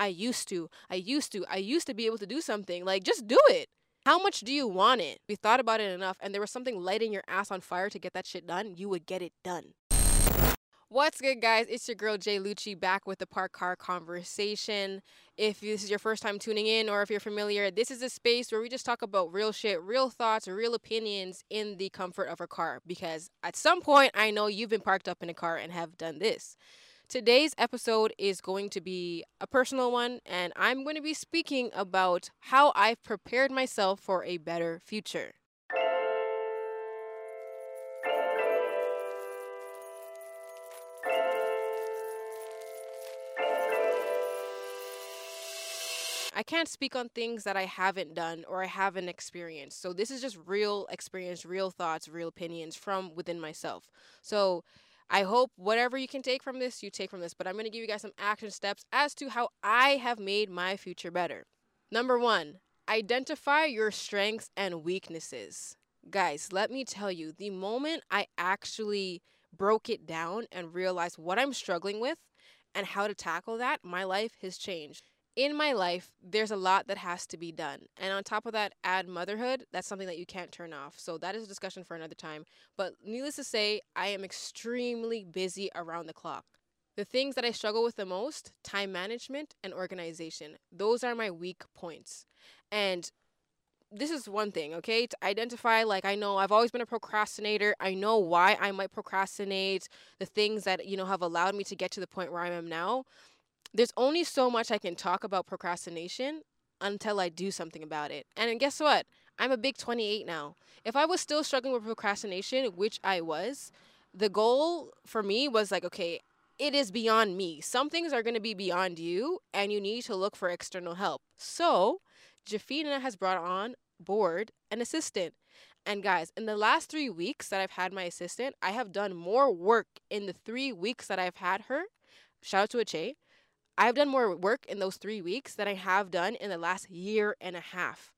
I used to, I used to, I used to be able to do something. Like, just do it. How much do you want it? You thought about it enough and there was something lighting your ass on fire to get that shit done, you would get it done. What's good, guys? It's your girl Jay Lucci back with the Parked Car Conversation. If this is your first time tuning in or if you're familiar, this is a space where we just talk about real shit, real thoughts, real opinions in the comfort of a car. Because at some point, I know you've been parked up in a car and have done this. Today's episode is going to be a personal one, and I'm going to be speaking about how I've prepared myself for a better future. I can't speak on things that I haven't done or I haven't experienced. So this is just real experience, real thoughts, real opinions from within myself. So I hope whatever you can take from this, you take from this. But I'm going to give you guys some action steps as to how I have made my future better. Number one, identify your strengths and weaknesses. Guys, let me tell you, the moment I actually broke it down and realized what I'm struggling with and how to tackle that, my life has changed in my life, there's a lot that has to be done. And on top of that, add motherhood. That's something that you can't turn off. So that is a discussion for another time. But needless to say, I am extremely busy around the clock. The things that I struggle with the most time management and organization. Those are my weak points. And this is one thing, okay? To identify, like, I know I've always been a procrastinator. I know why I might procrastinate, the things that, you know, have allowed me to get to the point where I am now there's only so much I can talk about procrastination until I do something about it. And guess what? I'm a big 28 now. If I was still struggling with procrastination, which I was, the goal for me was like, okay, it is beyond me. Some things are going to be beyond you, and you need to look for external help. So, Jafina has brought on board an assistant. And guys, in the last three weeks that I've had my assistant, I have done more work in the three weeks that I've had her. Shout out to Ache I've done more work in those three weeks than I have done in the last year and a half.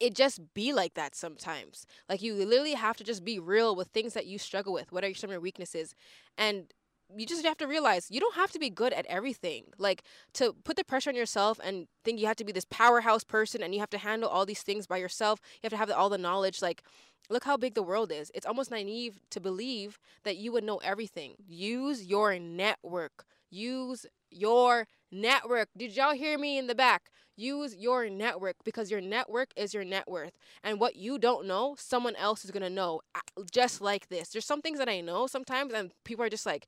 It just be like that sometimes. Like you literally have to just be real with things that you struggle with. What are your some of your weaknesses? And you just have to realize you don't have to be good at everything. Like to put the pressure on yourself and think you have to be this powerhouse person and you have to handle all these things by yourself. You have to have all the knowledge. Like, look how big the world is. It's almost naive to believe that you would know everything. Use your network. Use your network. Did y'all hear me in the back? Use your network because your network is your net worth. And what you don't know, someone else is going to know uh, just like this. There's some things that I know sometimes, and people are just like,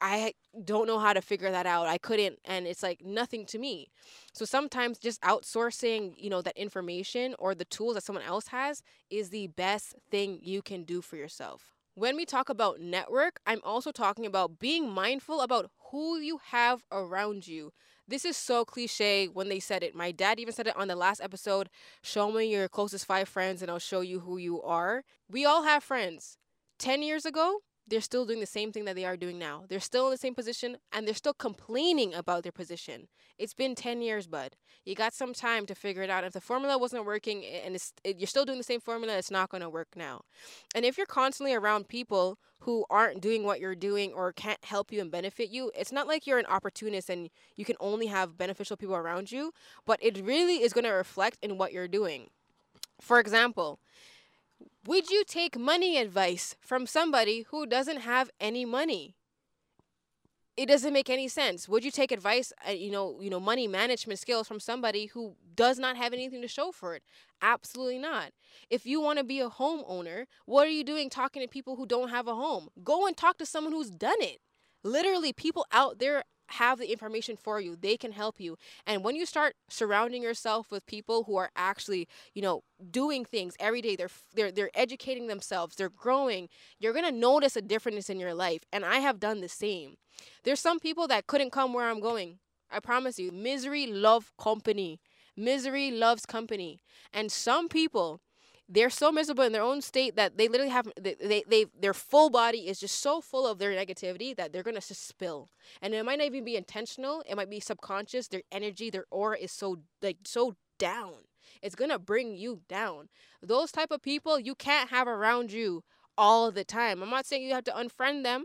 I don't know how to figure that out. I couldn't, and it's like nothing to me. So sometimes just outsourcing, you know, that information or the tools that someone else has is the best thing you can do for yourself. When we talk about network, I'm also talking about being mindful about who you have around you. This is so cliche when they said it. My dad even said it on the last episode show me your closest five friends and I'll show you who you are. We all have friends. 10 years ago, they're still doing the same thing that they are doing now. They're still in the same position and they're still complaining about their position. It's been 10 years, bud. You got some time to figure it out. If the formula wasn't working and it, you're still doing the same formula, it's not going to work now. And if you're constantly around people who aren't doing what you're doing or can't help you and benefit you, it's not like you're an opportunist and you can only have beneficial people around you, but it really is going to reflect in what you're doing. For example, would you take money advice from somebody who doesn't have any money? It doesn't make any sense. Would you take advice, uh, you know, you know, money management skills from somebody who does not have anything to show for it? Absolutely not. If you want to be a homeowner, what are you doing talking to people who don't have a home? Go and talk to someone who's done it. Literally, people out there have the information for you. They can help you. And when you start surrounding yourself with people who are actually, you know, doing things every day, they're they're they're educating themselves, they're growing, you're going to notice a difference in your life. And I have done the same. There's some people that couldn't come where I'm going. I promise you. Misery love company. Misery loves company. And some people they're so miserable in their own state that they literally have they, they, their full body is just so full of their negativity that they're gonna just spill. And it might not even be intentional it might be subconscious their energy their aura is so like so down. It's gonna bring you down. Those type of people you can't have around you all the time. I'm not saying you have to unfriend them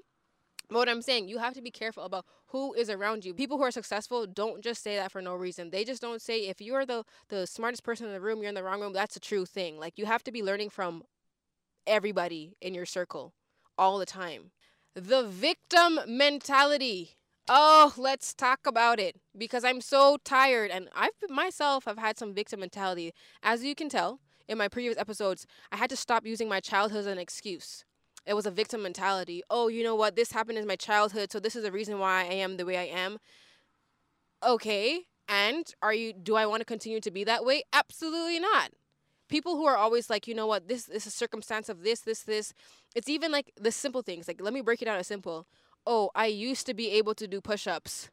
but what i'm saying you have to be careful about who is around you. People who are successful don't just say that for no reason. They just don't say if you're the the smartest person in the room, you're in the wrong room. That's a true thing. Like you have to be learning from everybody in your circle all the time. The victim mentality. Oh, let's talk about it because I'm so tired and I've myself have had some victim mentality. As you can tell in my previous episodes, I had to stop using my childhood as an excuse. It was a victim mentality. Oh, you know what? This happened in my childhood, so this is the reason why I am the way I am. Okay, and are you do I want to continue to be that way? Absolutely not people who are always like, you know what, this, this is a circumstance of this, this, this. It's even like the simple things. Like, let me break it down as simple. Oh, I used to be able to do push ups.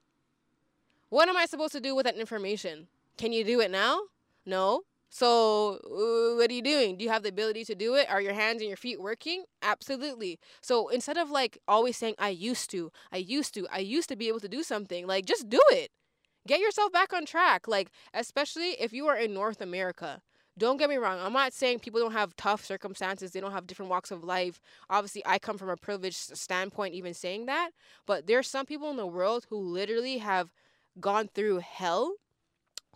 What am I supposed to do with that information? Can you do it now? No. So, uh, what are you doing? Do you have the ability to do it? Are your hands and your feet working? Absolutely. So, instead of like always saying, I used to, I used to, I used to be able to do something, like just do it. Get yourself back on track. Like, especially if you are in North America don't get me wrong. I'm not saying people don't have tough circumstances. They don't have different walks of life. Obviously, I come from a privileged standpoint, even saying that. But there's some people in the world who literally have gone through hell,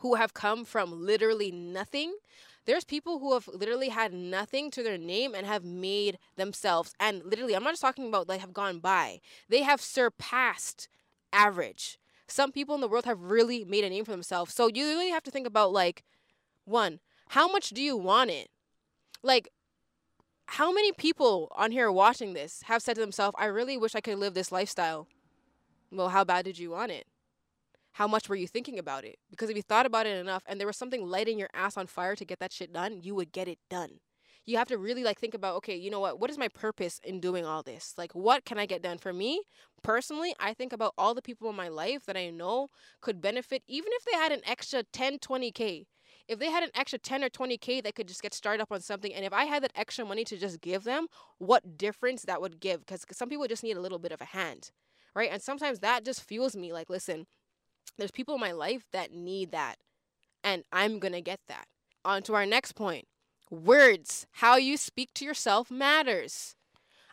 who have come from literally nothing. There's people who have literally had nothing to their name and have made themselves. And literally, I'm not just talking about like have gone by. They have surpassed average. Some people in the world have really made a name for themselves. So you really have to think about like, one, how much do you want it? Like, how many people on here watching this have said to themselves, I really wish I could live this lifestyle? Well, how bad did you want it? How much were you thinking about it? Because if you thought about it enough and there was something lighting your ass on fire to get that shit done, you would get it done. You have to really like think about, okay, you know what? What is my purpose in doing all this? Like what can I get done for me? Personally, I think about all the people in my life that I know could benefit even if they had an extra 10, 20k if they had an extra 10 or 20k they could just get started up on something and if i had that extra money to just give them what difference that would give because some people just need a little bit of a hand right and sometimes that just fuels me like listen there's people in my life that need that and i'm gonna get that on to our next point words how you speak to yourself matters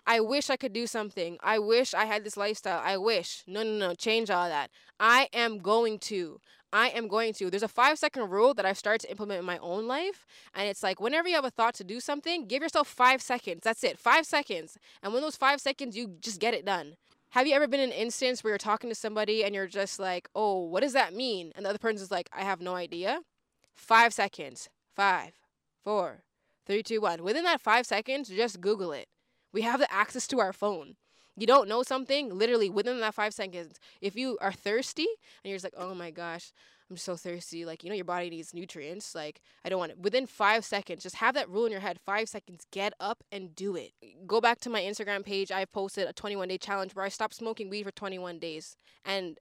I wish I could do something. I wish I had this lifestyle. I wish. No, no, no. Change all that. I am going to. I am going to. There's a five second rule that I've started to implement in my own life. And it's like whenever you have a thought to do something, give yourself five seconds. That's it, five seconds. And when those five seconds, you just get it done. Have you ever been in an instance where you're talking to somebody and you're just like, oh, what does that mean? And the other person's like, I have no idea. Five seconds. Five, four, three, two, one. Within that five seconds, just Google it. We have the access to our phone you don't know something, literally within that five seconds, if you are thirsty and you're just like, oh my gosh, I'm so thirsty, like, you know, your body needs nutrients, like, I don't want it. Within five seconds, just have that rule in your head five seconds, get up and do it. Go back to my Instagram page. I posted a 21 day challenge where I stopped smoking weed for 21 days. And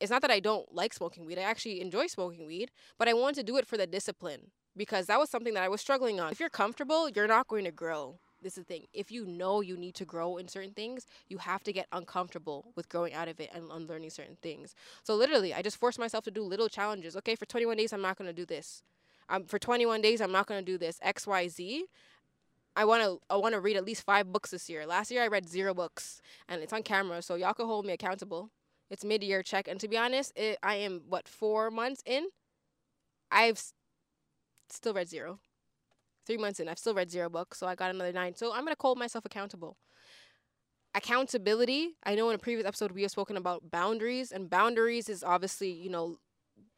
it's not that I don't like smoking weed, I actually enjoy smoking weed, but I want to do it for the discipline because that was something that I was struggling on. If you're comfortable, you're not going to grow this is the thing. If you know you need to grow in certain things, you have to get uncomfortable with growing out of it and unlearning certain things. So literally, I just forced myself to do little challenges. Okay, for 21 days, I'm not going to do this. Um, for 21 days, I'm not going to do this. X, Y, Z. I want to I want to read at least five books this year. Last year I read zero books, and it's on camera, so y'all can hold me accountable. It's mid year check, and to be honest, it, I am what four months in. I've still read zero three months in, I've still read zero books, so I got another nine. So I'm gonna hold myself accountable. Accountability. I know in a previous episode we have spoken about boundaries, and boundaries is obviously you know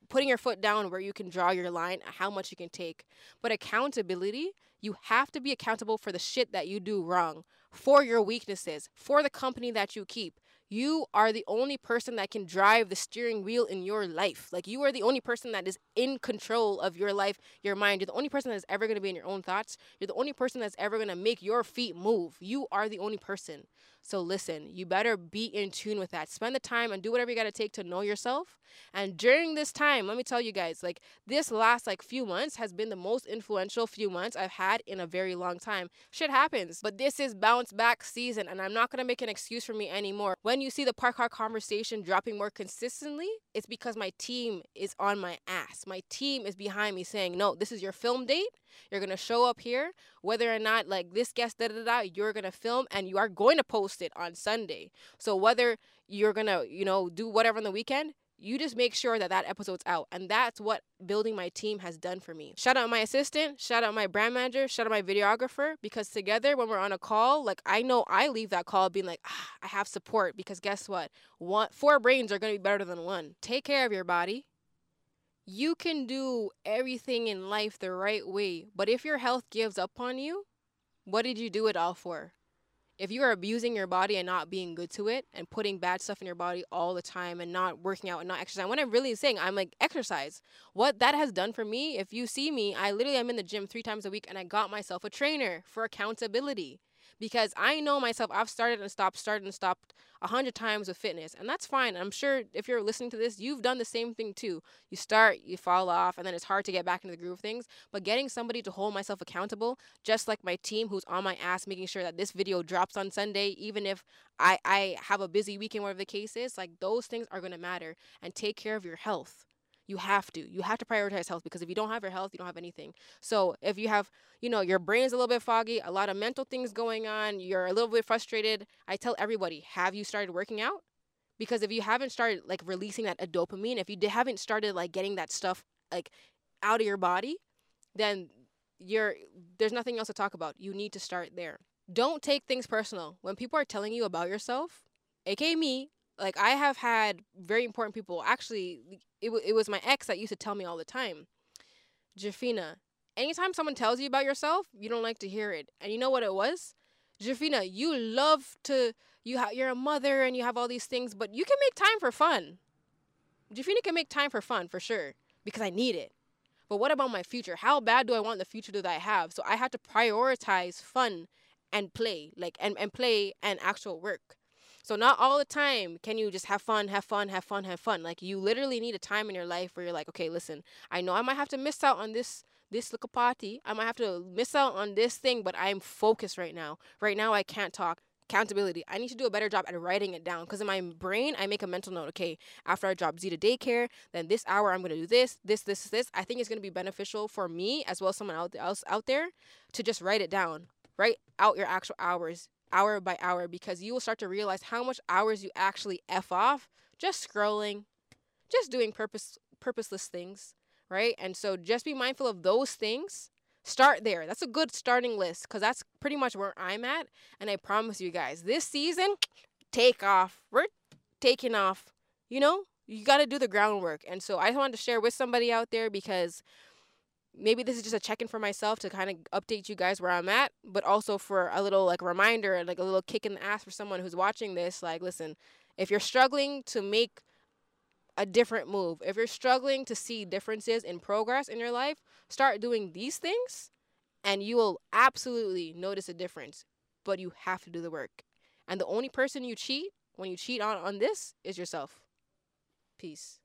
putting your foot down where you can draw your line, how much you can take. But accountability, you have to be accountable for the shit that you do wrong, for your weaknesses, for the company that you keep, you are the only person that can drive the steering wheel in your life. Like you are the only person that is in control of your life, your mind. You're the only person that's ever going to be in your own thoughts. You're the only person that's ever going to make your feet move. You are the only person. So listen, you better be in tune with that. Spend the time and do whatever you got to take to know yourself. And during this time, let me tell you guys, like this last like few months has been the most influential few months I've had in a very long time. Shit happens, but this is bounce back season and I'm not going to make an excuse for me anymore. When you see the parked car conversation dropping more consistently, it's because my team is on my ass. My team is behind me saying, "No, this is your film date You're gonna show up here, whether or not like this guest da da da, you're gonna film and you are going to post it on Sunday. So whether you're gonna, you know, do whatever on the weekend, you just make sure that that episode's out. And that's what building my team has done for me. Shout out my assistant shout out my brand manager shout out my videographer because together when we're on a call like i know i leave that call being like ah, i have support because guess what? One four brains are going to be better than one. Take care of your body you can do everything in life the right way but if your health gives up on you what did you do it all for if you are abusing your body and not being good to it and putting bad stuff in your body all the time and not working out and not exercising, what I'm really saying, I'm like, exercise. What that has done for me, if you see me, I literally am in the gym three times a week and I got myself a trainer for accountability because I know myself, I've started and stopped, started and stopped a hundred times with fitness, and that's fine. I'm sure if you're listening to this, you've done the same thing too. You start, you fall off, and then it's hard to get back into the groove of things. But getting somebody to hold myself accountable, just like my team who's on my ass, making sure that this video drops on Sunday, even if I, I have a busy weekend, whatever the case is, like those things are gonna matter. And take care of your health. You have to. You have to prioritize health because if you don't have your health, you don't have anything. So if you have, you know, your brain's a little bit foggy, a lot of mental things going on, you're a little bit frustrated, I tell everybody, have you started working out? Because if you haven't started like releasing that dopamine, if you haven't started like getting that stuff like out of your body, then you're there's nothing else to talk about. You need to start there. Don't take things personal. When people are telling you about yourself, aka me, like I have had very important people. Actually, it it was my ex that used to tell me all the time, Jafina. Anytime someone tells you about yourself, you don't like to hear it. And you know what it was? Jafina, you love to you ha- you're a mother and you have all these things, but you can make time for fun. Jafina can make time for fun for sure because I need it. But what about my future? How bad do I want the future that I have? So I have to prioritize fun and play, like and, and play and actual work. So not all the time can you just have fun, have fun, have fun, have fun. Like you literally need a time in your life where you're like, okay, listen, I know I might have to miss out on this this little party. I might have to miss out on this thing, but I'm focused right now. Right now I can't talk. Accountability. I need to do a better job at writing it down because in my brain I make a mental note. Okay, after I drop Z to daycare, then this hour I'm gonna do this, this, this, this. I think it's gonna be beneficial for me as well as someone else out there to just write it down. Write out your actual hours hour by hour because you will start to realize how much hours you actually f off just scrolling, just doing purpose purposeless things, right? And so just be mindful of those things. Start there. That's a good starting list because that's pretty much where I'm at. And I promise you guys, this season, take off. We're taking off. You know, you got to do the groundwork. And so I just wanted to share with somebody out there because maybe this is just a check-in for myself to kind of update you guys where I'm at, but also for a little like reminder, and like a little kick in the ass for someone who's watching this. Like, listen, if you're struggling to make a different move, if you're struggling to see differences in progress in your life, start doing these things and you will absolutely notice a difference. But you have to do the work. And the only person you cheat when you cheat on, on this is yourself. Peace.